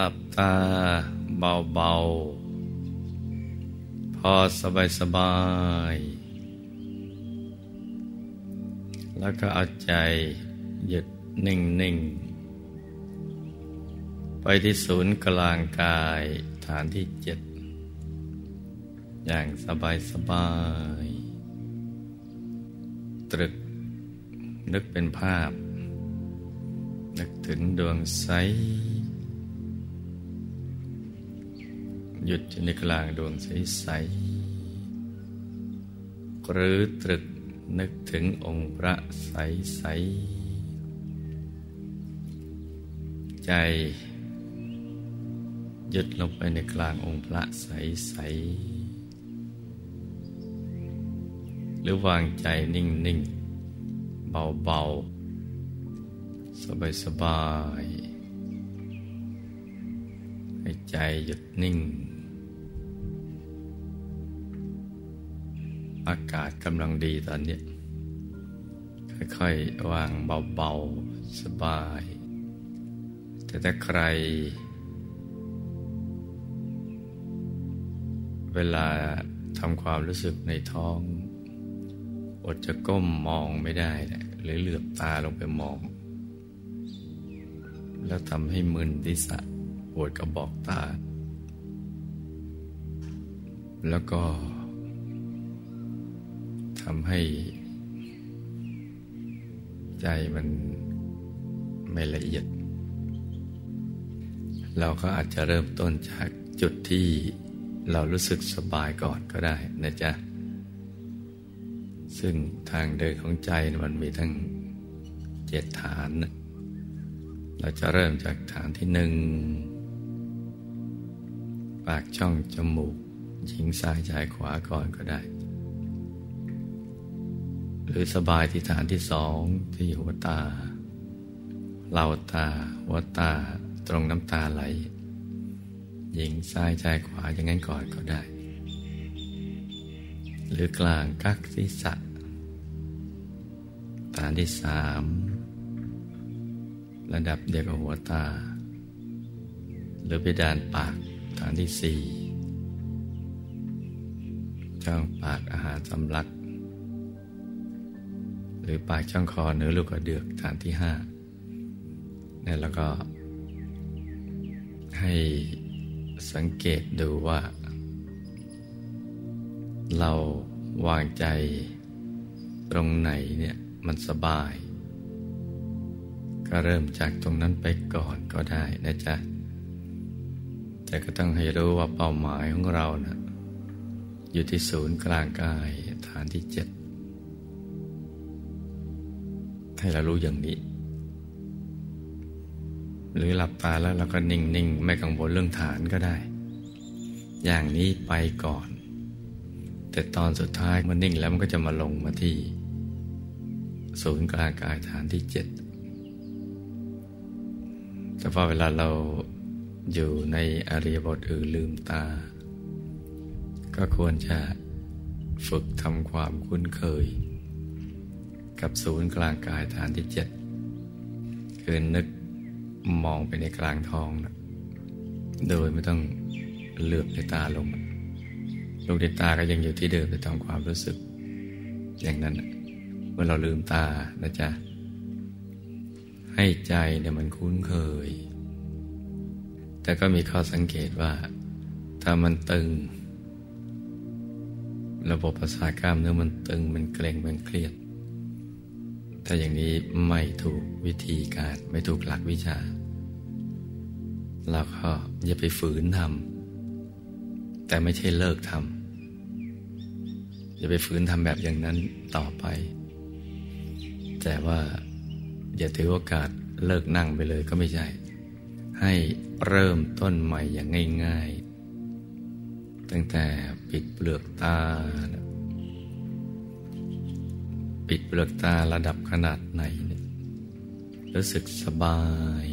หลับตาเบาๆ พอสบายสบาย แล้วก็เอาใจหยุดนิ่งๆไปที่ศูนย์กลางกายฐานที่เจ็ด อย่างสบายสบาย ตรึกนึกเป็นภาพ นึกถึงดวงใส หยุดอยู่ในกลางดวงใสๆหรือตรึกนึกถึงองค์พระใสๆใจหยุดลงไปในกลางองค์พระใสๆหรือวางใจนิ่งๆ เบาๆ สบายๆให้ใจหยุดนิ่ง อากาศกำลังดีตอนนี้ ค่อย ๆ วางเบา ๆ สบาย แต่ถ้าใคร เวลาทำความรู้สึกในท้อง อดจะก้มมองไม่ได้นะหรือเหลือบตาลงไปมอง แล้วทำให้มึนทิศะปวดกระบอกตา แล้วก็ำให้ ใจมันไม่ละเอียด เราก็อาจจะเริ่มต้นจากจุดที่เรารู้สึกสบายก่อนก็ได้นะจ๊ะ ซึ่งทางเดินของใจมันมีทั้งเจ็ดฐาน เราจะเริ่มจากฐานที่หนึ่ง ปากช่องจมูกยิงซ้ายชายขวาก่อนก็ได้ หรือสบายที่ฐานที่สองที่หัวตาเหล่าตาหัวตาตรงน้ำตาไหลยิงซ้ายชายขวาอย่างนั้นก่อนก็ได้ หรือกลางกักศีรษะฐานที่สามระดับเดียวกับหัวตา หรือไปดานปากฐานที่สี่ช่องปากอาหารสำลัก รือปากช่องคอเหนือลูกกระเดือกฐานที่ห้าเนี่แล้วก็ ให้สังเกตดูว่า เราวางใจตรงไหนเนี่ยมันสบาย ก็เริ่มจากตรงนั้นไปก่อนก็ได้นะจ๊ะ แต่ก็ต้องให้รู้ว่าเป้าหมายของเรานะอยู่ที่ศูนย์กลางกายฐานที่เจ็ด ให้เรารู้อย่างนี้ หรือหลับตาแล้วเราก็นิ่ง ๆ ไม่กังวลเรื่องฐานก็ได้ อย่างนี้ไปก่อน แต่ตอนสุดท้ายมันนิ่งแล้วมันก็จะมาลงมาที่ ศูนย์กลางกายฐานที่เจ็ดแต่พอเวลาเราอยู่ในอริยบทอื่นลืมตา ก็ควรจะฝึกทำความคุ้นเคย กับศูนย์กลางกายฐานที่เจ็ดคือนึกมองไปในกลางท้องนะโดยไม่ต้องเหลือบในตาลงลูกในตาก็ยังอยู่ที่เดิมไปทำความรู้สึก อย่างนั้นนะมื่อเราลืมตานะจ๊ะ ให้ใจเนี่ยมันคุ้นเคย แต่ก็มีข้อสังเกตว่า ถ้ามันตึง ระบบประสาทกล้ามเนื้อมันตึงมันเกร็งมันเครียด ถ้าอย่างนี้ไม่ถูกวิธีการไม่ถูกหลักวิชาเราก็อย่าไปฝืนทำแต่ไม่ใช่เลิกทำอย่าไปฝืนทำแบบอย่างนั้นต่อไป แต่ว่าอย่าถือโอกาสเลิกนั่งไปเลยก็ไม่ใช่ ให้เริ่มต้นใหม่อย่างง่าย ๆ ตั้งแต่ปิดเปลือกตา ปิดเปลือกตาระดับขนาดไหนรู้สึกสบาย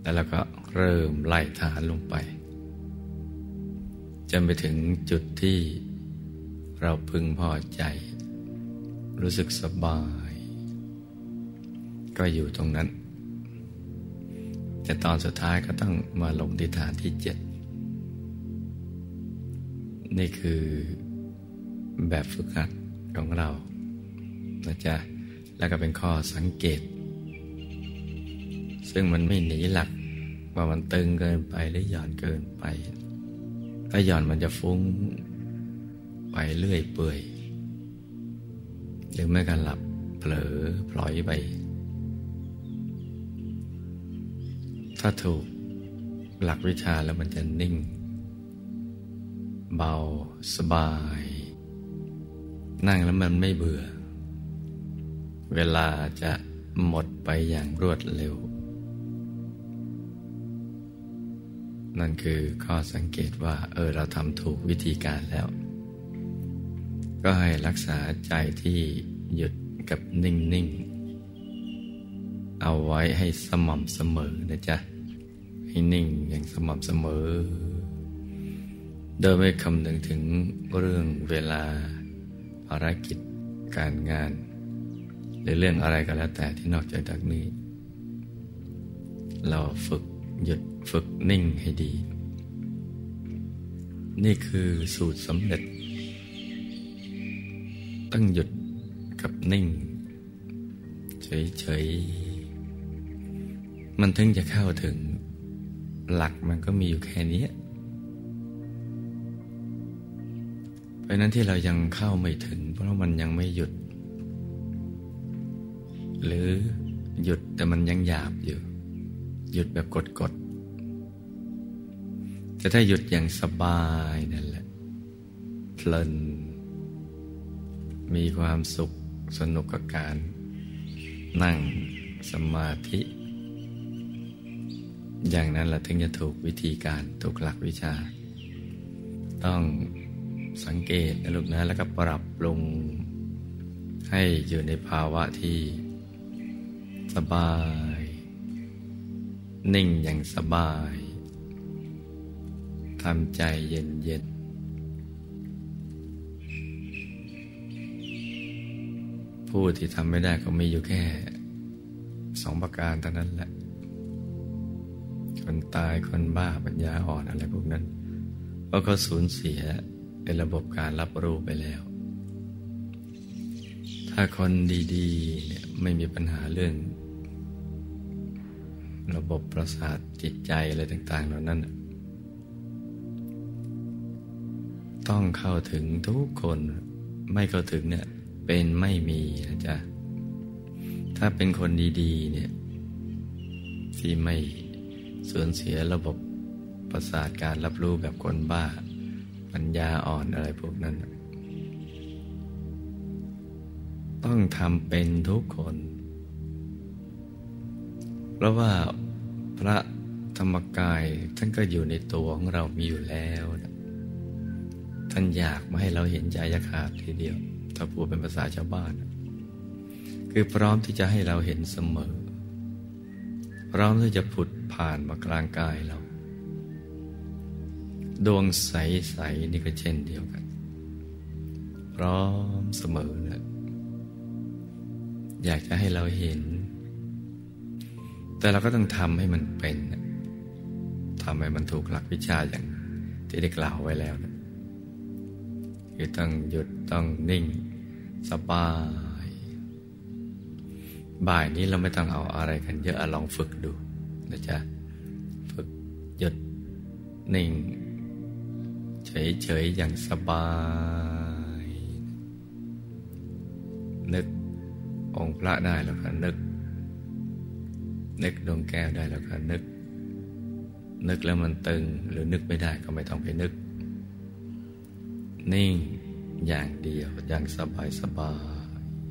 แล้วเราก็เริ่มไล่ฐานลงไป จนไปถึงจุดที่เราพึงพอใจ รู้สึกสบาย ก็อยู่ตรงนั้น แต่ตอนสุดท้ายก็ต้องมาลงที่ฐานที่เจ็ดนี่คือ แบบฝึกหัดของเรานะจ๊ะแล้วก็เป็นข้อสังเกต ซึ่งมันไม่หนีหลักว่ามันตึงเกินไปหรือหย่อนเกินไป ถ้าหย่อนมันจะฟุ้งไปเรื่อยเปื่อยหรือไม่กันหลับเผลอพลอยไป ถ้าถูกหลักวิชาแล้วมันจะนิ่ง เบาสบาย นั่งแล้วมันไม่เบื่อ เวลาจะหมดไปอย่างรวดเร็ว นั่นคือข้อสังเกตว่า เออเราทำถูกวิธีการแล้ว ก็ให้รักษาใจที่หยุดกับนิ่ง ๆ เอาไว้ให้สม่ำเสมอนะจ๊ะ ให้นิ่งอย่างสม่ำเสมอ โดยไม่คำนึงถึงเรื่องเวลา ภารกิจ การงานหรือเรื่องอะไรก็แล้วแต่ที่นอกจากนี้ เราฝึกหยุดฝึกนิ่งให้ดี นี่คือสูตรสำเร็จต้องหยุดกับนิ่ง เฉยๆ มันถึงจะเข้าถึง หลักมันก็มีอยู่แค่นี้ เพราะนั้นที่เรายังเข้าไม่ถึง เพราะมันยังไม่หยุด หรือหยุดแต่มันยังหยาบอยู่ หยุดแบบกดๆแต่ถ้าหยุดอย่างสบายนั่นแหละเพลิน มีความสุขสนุกกับการ นั่งสมาธิ อย่างนั้นเราถึงจะถูกวิธีการถูกหลักวิชา ต้อง สังเกตนะลูกนะแล้วก็ปรับปรุงให้อยู่ในภาวะที่สบาย นิ่งอย่างสบายทำใจเย็นเย็นผู้ที่ทำไม่ได้ก็มีอยู่แค่สองประการเท่านั้นแหละ คนตายคนบ้าปัญญาอ่อนอะไรพวกนั้นเพราะเขาสูญเสีย ในระบบการรับรู้ไปแล้ว ถ้าคนดีๆเนี่ยไม่มีปัญหาเรื่อง ระบบประสาทจิตใจอะไรต่าง ๆ เหล่านั้น ต้องเข้าถึงทุกคนไม่เข้าถึงเนี่ยเป็นไม่มีนะจ๊ะ ถ้าเป็นคนดีๆเนี่ยที่ไม่สูญเสียระบบประสาทการรับรู้แบบคนบ้า ปัญญาอ่อนอะไรพวกนั้น ต้องทำเป็นทุกคน เพราะว่าพระธรรมกายท่านก็อยู่ในตัวของเรามีอยู่แล้วนะท่านอยากมาให้เราเห็นใจยขาดทีเดียว ถ้าพูดเป็นภาษาชาวบ้าน คือพร้อมที่จะให้เราเห็นเสมอ พร้อมที่จะผุดผ่านมากลางกายเรา ดวงใส ๆ นี่ก็เช่นเดียวกัน พร้อมเสมอนะอยากจะให้เราเห็น แต่เราก็ต้องทำให้มันเป็นทำให้มันถูกหลักวิชาอย่างที่ได้กล่าวไว้แล้วนะคือต้องหยุดต้องนิ่ง สบาย บ่ายนี้เราไม่ต้องเอาอะไรกันเยอะลองฝึกดูนะจ๊ะ ฝึกหยุดนิ่ง เฉยๆอย่างสบาย นึกองค์พระได้แล้วก็นึก นึกดวงแก้วได้แล้วก็นึก นึกแล้วมันตึงหรือนึกไม่ได้ก็ไม่ต้องไปนึก นิ่งอย่างเดียวอย่างสบายสบาย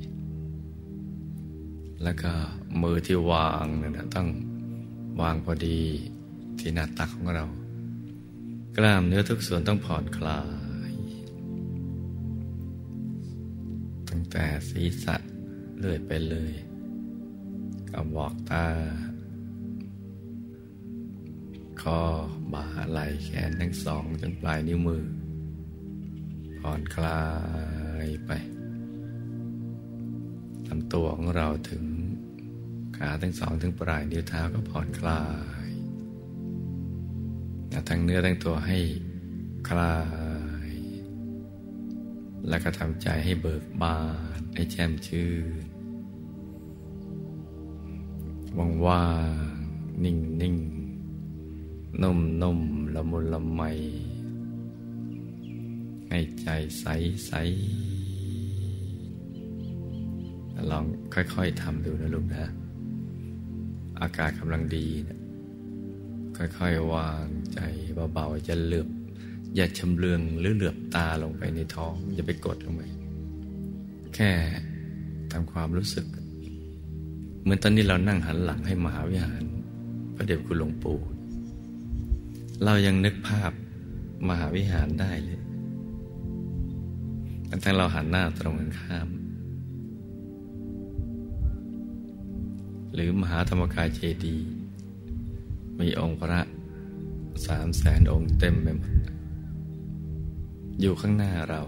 แล้วก็มือที่วางเนี่ยต้องวางพอดีที่หน้าตักของเรา กล้ามเนื้อทุกส่วนต้องผ่อนคลาย ตั้งแต่ศีรษะเลื่อยไปเลยกับบอกตา คอบ่าไหล่แขนทั้งสองจนปลายนิ้วมือ ผ่อนคลายไปลำตัวของเราถึงขาทั้งสองถึงปลายนิ้วเท้าก็ผ่อนคลาย ทั้งเนื้อทั้งตัวให้คลาย แล้วก็ทำใจให้เบิกบานให้แจ่มชื่นว่างๆนิ่งนิ่งนุ่มนุ่มละมุนละไมให้ใจใสใสลองค่อย ๆทำดูนะลูกนะ อากาศกำลังดีนะ ค่อยๆ วางใจเบาๆจะเหลือบอย่าชำเลืองหรือเหลือบตาลงไปในท้องอย่าไปกดลงไปแค่ทำความรู้สึก เหมือนตอนนี้เรานั่งหันหลังให้มหาวิหารพระเดชคุณหลวงปู่เรายังนึกภาพมหาวิหารได้เลยทั้งเราหันหน้าตรงกันข้าม หรือมหาธรรมกายเจดีย์ มีองค์พระสามแสนองค์เต็มไปหมด อยู่ข้างหน้าเรา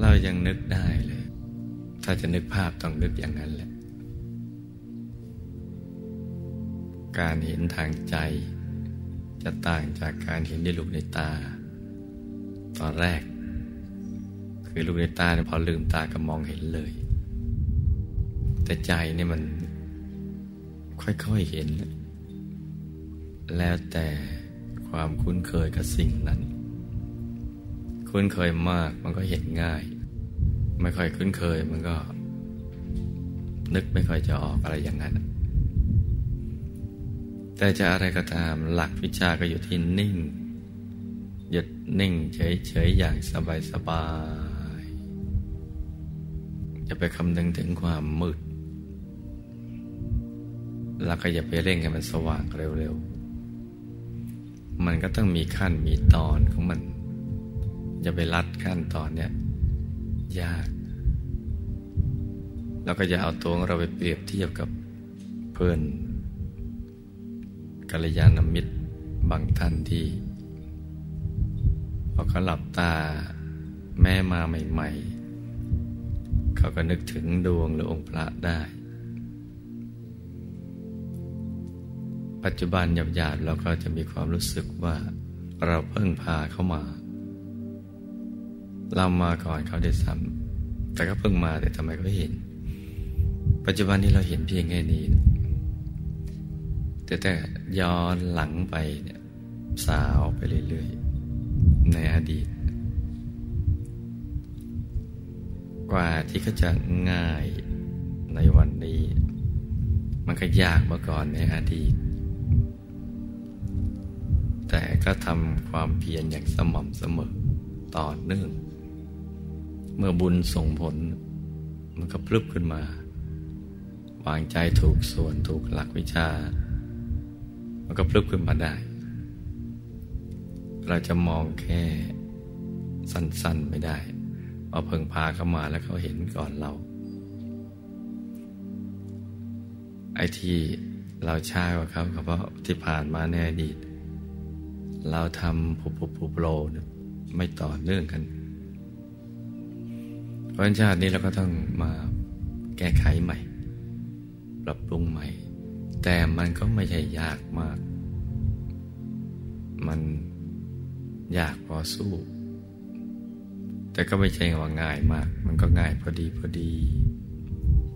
เรายังนึกได้เลย ถ้าจะนึกภาพต้องนึกอย่างนั้นแหละ การเห็นทางใจ จะต่างจากการเห็นด้วยลูกในตา ตอนแรก คือลูกในตาเนี่ยพอลืมตาก็มองเห็นเลย แต่ใจเนี่ยมันค่อยๆเห็นแล้ว แล้วแต่ความคุ้นเคยกับสิ่งนั้น คุ้นเคยมากมันก็เห็นง่าย ไม่ค่อยคุ้นเคยมันก็ นึกไม่ค่อยจะออกอะไรอย่างนั้น แต่จะอะไรก็ตามหลักวิชาก็อยู่ที่นิ่ง หยุดนิ่งเฉยๆอย่างสบายๆจะไปคำนึงถึงความมืดแล้วก็อย่าไปเร่งให้มันสว่างเร็วๆ มันก็ต้องมีขั้นมีตอนของมัน จะไปรัดขั้นตอนเนี้ยยาก แล้วก็จะเอาตัวของเราไปเปรียบเทียบกับเพื่อนกัลยาณมิตรบางท่านที่พอเขาหลับตาแม่มาใหม่ ๆ เขาก็นึกถึงดวงหรือองค์พระได้ ปัจจุบันหยาบๆเราก็จะมีความรู้สึกว่าเราเพิ่งพาเขามา เรามาก่อนเขาได้ซ้ำแต่ก็เพิ่งมาแต่ทำไมก็เห็น ปัจจุบันนี้เราเห็นเพียงแค่นี้ แต่แต่ย้อนหลังไปเนี่ยสาวไปเรื่อยๆในอดีต กว่าที่เขาจะง่ายในวันนี้ มันก็ยากเมื่อก่อนในอดีต แต่ก็ทำความเพียรอย่างสม่ำเสมอต่อเนื่อง เมื่อบุญส่งผล มันก็พลึบขึ้นมา วางใจถูกส่วนถูกหลักวิชา มันก็พลึบขึ้นมาได้ เราจะมองแค่สั้นๆไม่ได้ว่าเพิ่งพาเข้ามาแล้วเขาเห็นก่อนเรา ไอ้ที่เราช้ากว่าเขาเพราะที่ผ่านมาในอดีต เราทำผูปผูโปรไม่ต่อเนื่องกัน เพราะชาตินี้เราก็ต้องมาแก้ไขใหม่ ปรับปรุงใหม่ แต่มันก็ไม่ใช่ยากมาก มันยากพอสู้ แต่ก็ไม่ใช่ว่าง่ายมาก มันก็ง่ายพอดีพอดี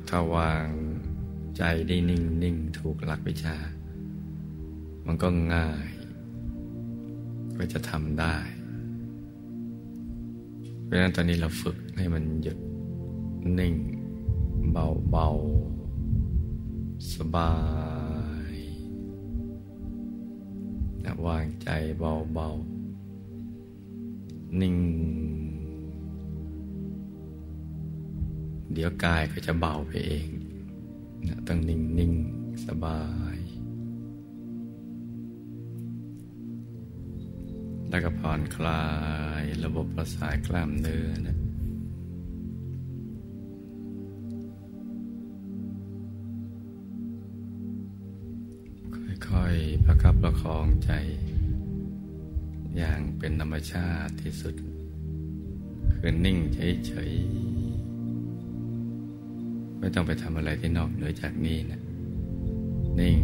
ถ้าวางใจได้นิ่งนิ่งถูกหลักวิชา มันก็ง่าย ก็จะทำได้ เพราะฉะนั้นตอนนี้เราฝึกให้มันหยุดนิ่ง เบาเบาสบายวางใจเบาเบานิ่ง เดี๋ยวกายก็จะเบาไปเองนะต้องนิ่งนิ่งสบาย แล้วก็ผ่อนคลายระบบประสาทกล้ามเนื้อนะค่อยๆประคับประคองใจ อย่างเป็นธรรมชาติที่สุด คือนิ่งเฉยๆ ไม่ต้องไปทำอะไรที่นอกเหนือจากนี้นะ นิ่ง